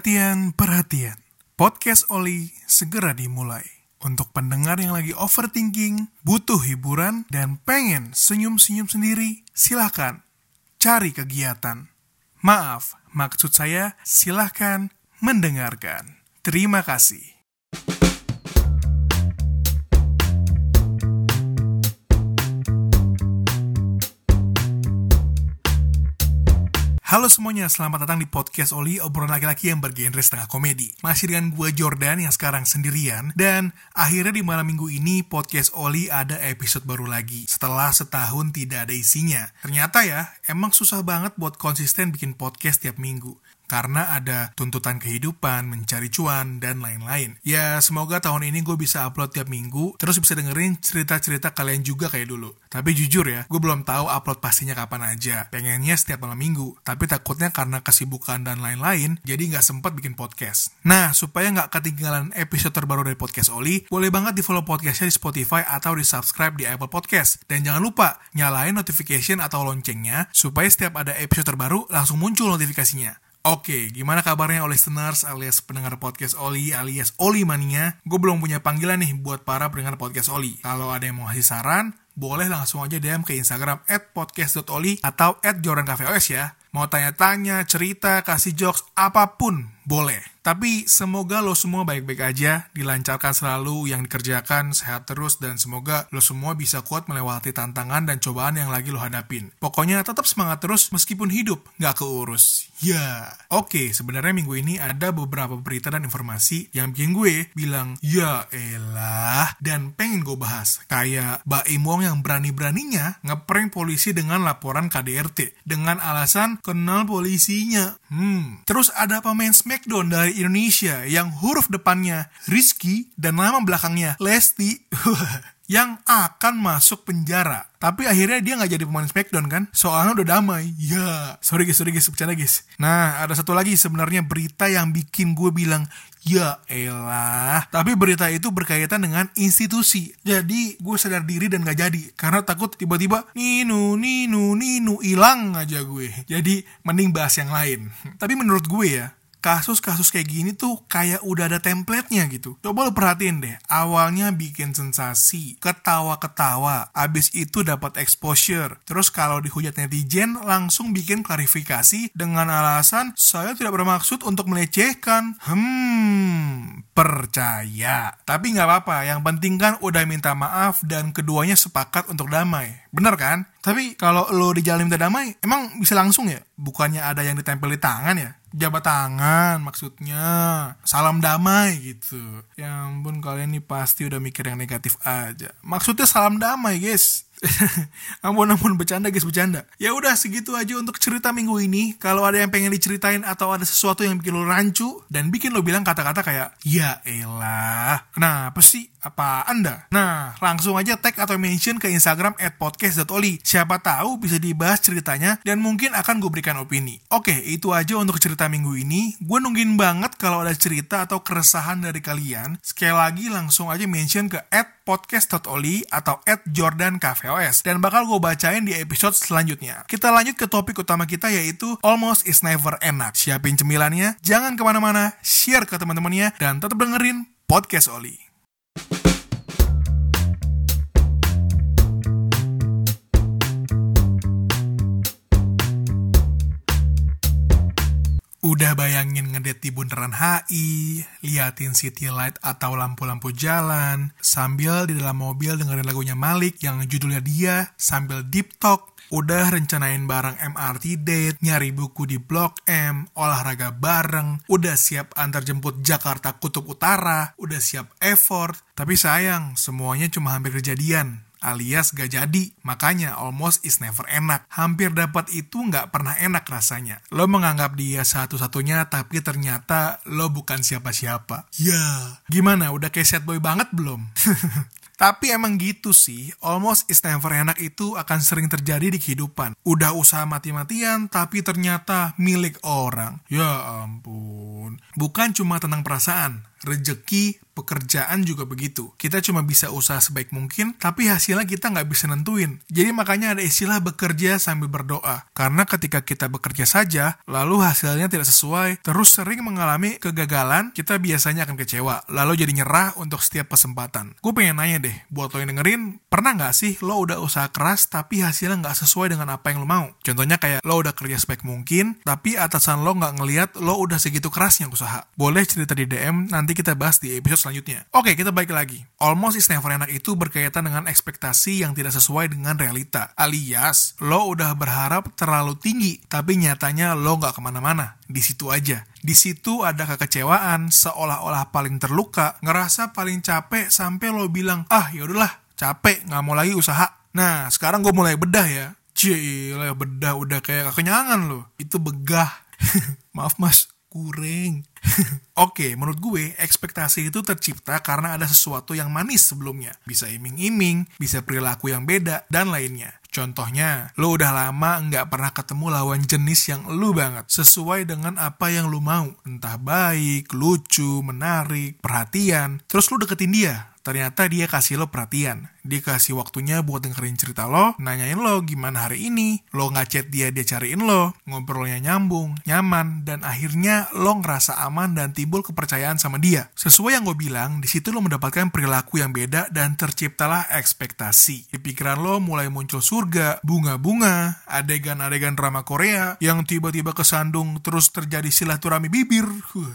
Perhatian, perhatian. Podcast Oli segera dimulai. Untuk pendengar yang lagi overthinking, butuh hiburan, dan pengen senyum-senyum sendiri, silahkan cari kegiatan. Maaf, maksud saya silahkan mendengarkan. Terima kasih. Halo semuanya, selamat datang di podcast Oli, obrolan laki-laki yang bergenre setengah komedi. Masih dengan gue Jordan yang sekarang sendirian, dan akhirnya di malam minggu ini podcast Oli ada episode baru lagi. Setelah setahun tidak ada isinya. Ternyata ya, emang susah banget buat konsisten bikin podcast tiap minggu karena ada tuntutan kehidupan, mencari cuan, dan lain-lain. Ya, semoga tahun ini gue bisa upload tiap minggu, terus bisa dengerin cerita-cerita kalian juga kayak dulu. Tapi jujur ya, gue belum tahu upload pastinya kapan aja. Pengennya setiap malam minggu, tapi takutnya karena kesibukan dan lain-lain, jadi nggak sempat bikin podcast. Nah, supaya nggak ketinggalan episode terbaru dari Podcast Oli, boleh banget di follow podcastnya di Spotify atau di subscribe di Apple Podcast. Dan jangan lupa, nyalain notification atau loncengnya, supaya setiap ada episode terbaru, langsung muncul notifikasinya. Oke, gimana kabarnya oleh listeners alias pendengar podcast Oli alias Oli Mania? Gue belum punya panggilan nih buat para pendengar podcast Oli. Kalau ada yang mau ngasih saran, boleh langsung aja DM ke Instagram at podcast.oli atau at ya. Mau tanya-tanya, cerita, kasih jokes, apa pun boleh. Tapi semoga lo semua baik-baik aja, dilancarkan selalu yang dikerjakan, sehat terus, dan semoga lo semua bisa kuat melewati tantangan dan cobaan yang lagi lo hadapin. Pokoknya tetap semangat terus meskipun hidup nggak keurus. Ya, yeah. oke, okay, sebenarnya minggu ini ada beberapa berita dan informasi yang bikin gue bilang, ya elah, dan pengen gue bahas. Kayak Mbak Imwong yang berani-beraninya ngeprank polisi dengan laporan KDRT, dengan alasan kenal polisinya. Hmm. Terus ada pemain Smackdown dari Indonesia yang huruf depannya Rizky dan nama belakangnya Lesti. yang akan masuk penjara. Tapi akhirnya dia nggak jadi pemain Smackdown kan? Soalnya udah damai. Ya, sorry guys, sorry guys, bercanda guys. Nah, ada satu lagi sebenarnya berita yang bikin gue bilang, ya elah. Tapi berita itu berkaitan dengan institusi. Jadi gue sadar diri dan gak jadi. Karena takut tiba-tiba, ninu, ninu, ninu, hilang aja gue. Jadi mending bahas yang lain. Tapi menurut gue ya, kasus-kasus kayak gini tuh kayak udah ada template-nya gitu. Coba lo perhatiin deh, awalnya bikin sensasi, ketawa-ketawa, abis itu dapat exposure. Terus kalau dihujat netizen, langsung bikin klarifikasi dengan alasan saya tidak bermaksud untuk melecehkan. Hmm, percaya. Tapi nggak apa-apa, yang penting kan udah minta maaf dan keduanya sepakat untuk damai. Bener kan? Tapi kalau lo di jalan minta damai, emang bisa langsung ya? Bukannya ada yang ditempel di tangan ya? Jabat tangan maksudnya. Salam damai gitu. Ya ampun kalian nih pasti udah mikir yang negatif aja. Maksudnya salam damai guys. ampun ampun bercanda guys bercanda. Ya udah segitu aja untuk cerita minggu ini. Kalau ada yang pengen diceritain atau ada sesuatu yang bikin lo rancu dan bikin lo bilang kata-kata kayak ya elah. Kenapa sih? Apa anda? Nah, langsung aja tag atau mention ke Instagram at podcast.oli. Siapa tahu bisa dibahas ceritanya dan mungkin akan gue berikan opini. Oke, itu aja untuk cerita minggu ini. Gue nungguin banget kalau ada cerita atau keresahan dari kalian. Sekali lagi langsung aja mention ke at podcast.oli atau at Jordan KVOS. Dan bakal gue bacain di episode selanjutnya. Kita lanjut ke topik utama kita yaitu Almost is Never Enak. Siapin cemilannya, jangan ke mana-mana, share ke teman-temannya, dan tetap dengerin Podcast Oli. Udah bayangin ngedet di bundaran HI, liatin city light atau lampu-lampu jalan, sambil di dalam mobil dengerin lagunya Malik yang judulnya dia, sambil deep talk, udah rencanain bareng MRT date, nyari buku di Blok M, olahraga bareng, udah siap antar jemput Jakarta Kutub Utara, udah siap effort, tapi sayang, semuanya cuma hampir kejadian alias gak jadi. Makanya almost is never enak. Hampir dapat itu nggak pernah enak rasanya. Lo menganggap dia satu-satunya tapi ternyata lo bukan siapa-siapa. Ya, gimana? Udah kayak set boy banget belum? Tapi emang gitu sih, almost is never enak itu akan sering terjadi di kehidupan. Udah usaha mati-matian, tapi ternyata milik orang. Ya ampun. Bukan cuma tentang perasaan, Rejeki, pekerjaan juga begitu. Kita cuma bisa usaha sebaik mungkin, tapi hasilnya kita nggak bisa nentuin. Jadi makanya ada istilah bekerja sambil berdoa. Karena ketika kita bekerja saja, lalu hasilnya tidak sesuai, terus sering mengalami kegagalan, kita biasanya akan kecewa. Lalu jadi nyerah untuk setiap kesempatan. Gue pengen nanya deh, buat lo yang dengerin, pernah nggak sih lo udah usaha keras tapi hasilnya nggak sesuai dengan apa yang lo mau? Contohnya kayak lo udah kerja sebaik mungkin, tapi atasan lo nggak ngeliat lo udah segitu kerasnya usaha. Boleh cerita di DM, nanti kita bahas di episode selanjutnya. Oke, kita balik lagi. Almost is never enak itu berkaitan dengan ekspektasi yang tidak sesuai dengan realita. Alias, lo udah berharap terlalu tinggi, tapi nyatanya lo nggak ke mana-mana. Di situ aja. Di situ ada kekecewaan, seolah-olah paling terluka, ngerasa paling capek sampai lo bilang, ah yaudahlah, capek, nggak mau lagi usaha. Nah, sekarang gue mulai bedah ya. Cile, bedah udah kayak kekenyangan loh. Itu begah. Maaf mas, kurang. Oke, menurut gue, ekspektasi itu tercipta karena ada sesuatu yang manis sebelumnya. Bisa iming-iming, bisa perilaku yang beda, dan lainnya. Contohnya, lo udah lama nggak pernah ketemu lawan jenis yang lu banget, sesuai dengan apa yang lu mau. Entah baik, lucu, menarik, perhatian. Terus lu deketin dia, ternyata dia kasih lo perhatian. Dia kasih waktunya buat dengerin cerita lo, nanyain lo gimana hari ini, lo ngechat dia, dia cariin lo, ngobrolnya nyambung, nyaman, dan akhirnya lo ngerasa aman dan timbul kepercayaan sama dia. Sesuai yang gue bilang, di situ lo mendapatkan perilaku yang beda dan terciptalah ekspektasi. Di pikiran lo mulai muncul surga, bunga-bunga, adegan-adegan drama Korea yang tiba-tiba kesandung terus terjadi silaturahmi bibir.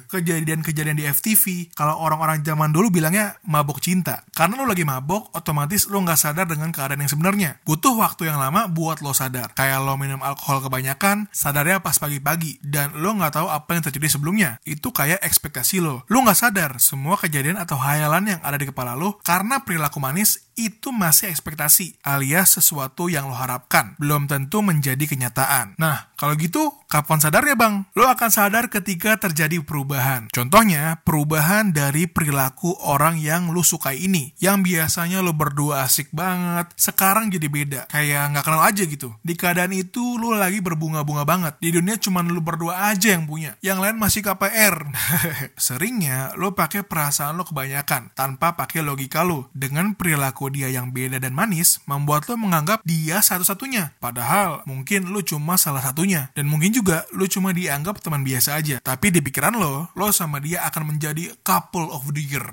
Kejadian-kejadian di FTV, kalau orang-orang zaman dulu bilangnya mabok cinta. Karena lo lagi mabok, otomatis lo nggak sadar dengan keadaan yang sebenarnya. Butuh waktu yang lama buat lo sadar. Kayak lo minum alkohol kebanyakan, sadarnya pas pagi-pagi. Dan lo nggak tahu apa yang terjadi sebelumnya. Itu kayak ekspektasi lo. Lo nggak sadar semua kejadian atau hayalan yang ada di kepala lo karena perilaku manis itu masih ekspektasi alias sesuatu yang lo harapkan. Belum tentu menjadi kenyataan. Nah, kalau gitu, kapan sadar ya bang? Lo akan sadar ketika terjadi perubahan. Contohnya, perubahan dari perilaku orang yang lo sukai ini. Yang biasanya lo berdua asik banget, sekarang jadi beda. Kayak nggak kenal aja gitu. Di keadaan itu, lo lagi berbunga-bunga banget. Di dunia cuma lo berdua aja yang punya. Yang lain masih KPR. Seringnya, lo pakai perasaan lo kebanyakan, tanpa pakai logika lo. Dengan perilaku dia yang beda dan manis, membuat lo menganggap dia satu-satunya. Padahal, mungkin lo cuma salah satu satunya. Dan mungkin juga lo cuma dianggap teman biasa aja. Tapi di pikiran lo, lo sama dia akan menjadi couple of the year.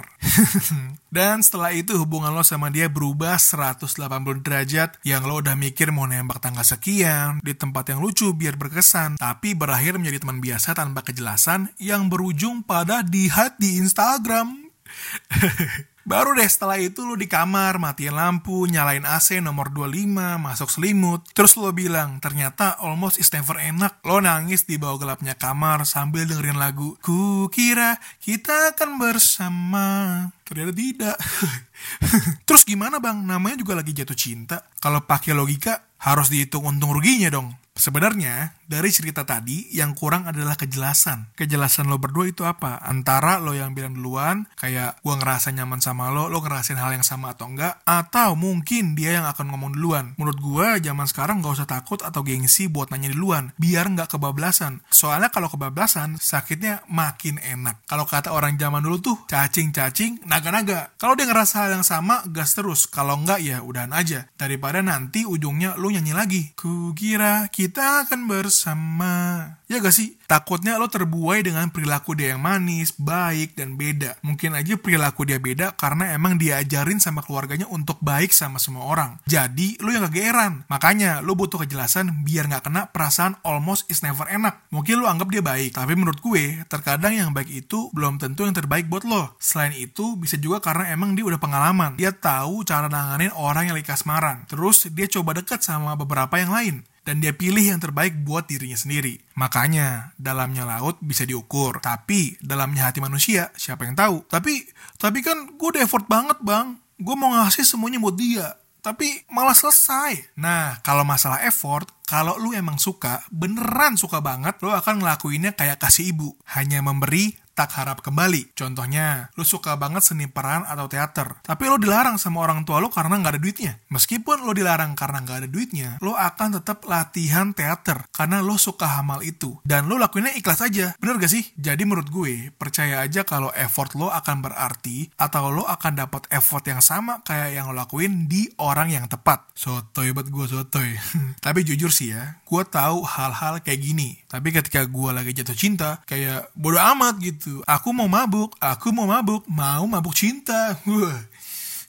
Dan setelah itu hubungan lo sama dia berubah 180 derajat yang lo udah mikir mau nembak tangga sekian di tempat yang lucu biar berkesan. Tapi berakhir menjadi teman biasa tanpa kejelasan yang berujung pada di di Instagram. Baru deh setelah itu lu di kamar, matiin lampu, nyalain AC nomor 25, masuk selimut. Terus lo bilang, ternyata almost is never enak. Lo nangis di bawah gelapnya kamar sambil dengerin lagu. Ku kira kita akan bersama. Ternyata tidak. Terus gimana bang? Namanya juga lagi jatuh cinta. Kalau pakai logika, harus dihitung untung ruginya dong. Sebenarnya, dari cerita tadi, yang kurang adalah kejelasan. Kejelasan lo berdua itu apa? Antara lo yang bilang duluan, kayak gue ngerasa nyaman sama lo, lo ngerasain hal yang sama atau enggak, atau mungkin dia yang akan ngomong duluan. Menurut gue, zaman sekarang gak usah takut atau gengsi buat nanya duluan, biar nggak kebablasan. Soalnya kalau kebablasan, sakitnya makin enak. Kalau kata orang zaman dulu tuh, cacing-cacing, naga-naga. Kalau dia ngerasa hal yang sama, gas terus. Kalau enggak, ya udahan aja. Daripada nanti ujungnya lo nyanyi lagi. Kukira kita akan bersama. Ya gak sih? Takutnya lo terbuai dengan perilaku dia yang manis, baik, dan beda. Mungkin aja perilaku dia beda karena emang diajarin sama keluarganya untuk baik sama semua orang. Jadi, lo yang kegeeran. Makanya, lo butuh kejelasan biar gak kena perasaan almost is never enak. Mungkin lo anggap dia baik, tapi menurut gue, terkadang yang baik itu belum tentu yang terbaik buat lo. Selain itu, bisa juga karena emang dia udah pengalaman. Dia tahu cara nanganin orang yang lagi kasmaran. Terus, dia coba dekat sama beberapa yang lain dan dia pilih yang terbaik buat dirinya sendiri. Makanya, dalamnya laut bisa diukur, tapi dalamnya hati manusia, siapa yang tahu? Tapi, tapi kan gue udah effort banget bang, gue mau ngasih semuanya buat dia, tapi malah selesai. Nah, kalau masalah effort, kalau lu emang suka, beneran suka banget, lu akan ngelakuinnya kayak kasih ibu. Hanya memberi tak harap kembali. Contohnya, lu suka banget seni peran atau teater, tapi lo dilarang sama orang tua lo karena nggak ada duitnya. Meskipun lo dilarang karena nggak ada duitnya, lo akan tetap latihan teater karena lo suka hamal itu. Dan lo lakuinnya ikhlas aja. Bener gak sih? Jadi menurut gue, percaya aja kalau effort lo akan berarti atau lo akan dapat effort yang sama kayak yang lo lakuin di orang yang tepat. Sotoy buat gue sotoy. tapi jujur sih ya, gue tahu hal-hal kayak gini. Tapi ketika gue lagi jatuh cinta, kayak bodo amat gitu. Aku mau mabuk, aku mau mabuk, mau mabuk cinta.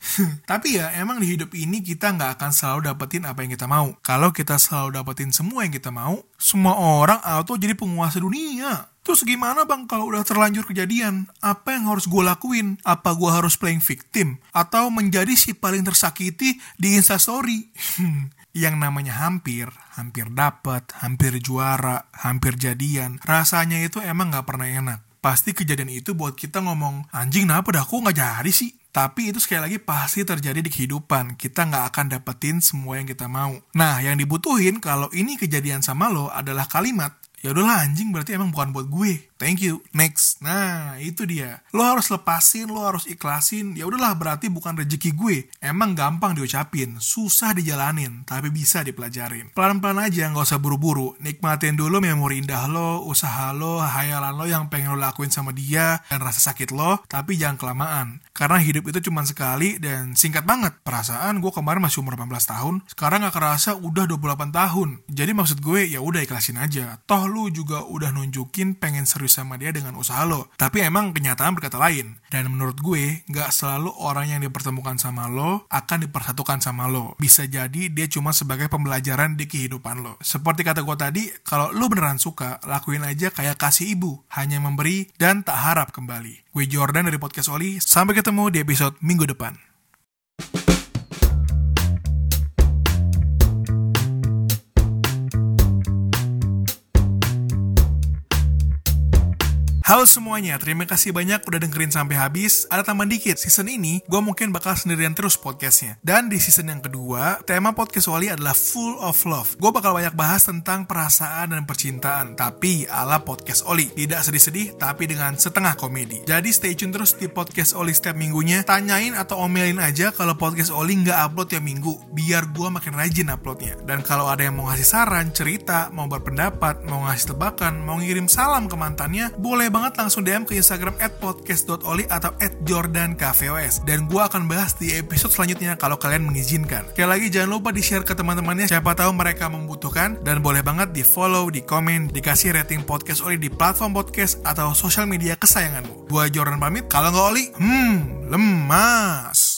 Tapi ya emang di hidup ini kita nggak akan selalu dapetin apa yang kita mau. Kalau kita selalu dapetin semua yang kita mau, semua orang auto jadi penguasa dunia. Terus gimana bang kalau udah terlanjur kejadian? Apa yang harus gue lakuin? Apa gue harus playing victim? Atau menjadi si paling tersakiti di instastory? yang namanya hampir, hampir dapat, hampir juara, hampir jadian, rasanya itu emang nggak pernah enak. Pasti kejadian itu buat kita ngomong, anjing kenapa dah kok nggak jadi sih? Tapi itu sekali lagi pasti terjadi di kehidupan. Kita nggak akan dapetin semua yang kita mau. Nah, yang dibutuhin kalau ini kejadian sama lo adalah kalimat, ya udahlah anjing berarti emang bukan buat gue Thank you. Next. Nah, itu dia. Lo harus lepasin, lo harus ikhlasin. Ya udahlah, berarti bukan rezeki gue. Emang gampang diucapin, susah dijalanin, tapi bisa dipelajarin. Pelan-pelan aja, nggak usah buru-buru. Nikmatin dulu memori indah lo, usaha lo, hayalan lo yang pengen lo lakuin sama dia, dan rasa sakit lo, tapi jangan kelamaan. Karena hidup itu cuma sekali dan singkat banget. Perasaan gue kemarin masih umur 18 tahun, sekarang gak kerasa udah 28 tahun. Jadi maksud gue ya udah ikhlasin aja. Toh lu juga udah nunjukin pengen serius sama dia dengan usaha lo. Tapi emang kenyataan berkata lain. Dan menurut gue, nggak selalu orang yang dipertemukan sama lo akan dipersatukan sama lo. Bisa jadi dia cuma sebagai pembelajaran di kehidupan lo. Seperti kata gue tadi, kalau lo beneran suka, lakuin aja kayak kasih ibu. Hanya memberi dan tak harap kembali. Gue Jordan dari Podcast Oli. Sampai ketemu di episode minggu depan. Halo semuanya, terima kasih banyak udah dengerin sampai habis. Ada tambahan dikit, season ini gue mungkin bakal sendirian terus podcastnya. Dan di season yang kedua, tema podcast Wali adalah Full of Love. Gue bakal banyak bahas tentang perasaan dan percintaan, tapi ala podcast Oli. Tidak sedih-sedih, tapi dengan setengah komedi. Jadi stay tune terus di podcast Oli setiap minggunya. Tanyain atau omelin aja kalau podcast Oli nggak upload tiap minggu, biar gue makin rajin uploadnya. Dan kalau ada yang mau ngasih saran, cerita, mau berpendapat, mau ngasih tebakan, mau ngirim salam ke mantannya, boleh banget langsung DM ke Instagram at podcast.oli atau at jordankvos. Dan gue akan bahas di episode selanjutnya kalau kalian mengizinkan. Sekali lagi jangan lupa di-share ke teman-temannya, siapa tahu mereka membutuhkan. Dan boleh banget di-follow, di-komen, dikasih rating podcast Oli di platform podcast atau sosial media kesayanganmu. Gue Jordan pamit, kalau nggak Oli, hmm, lemas.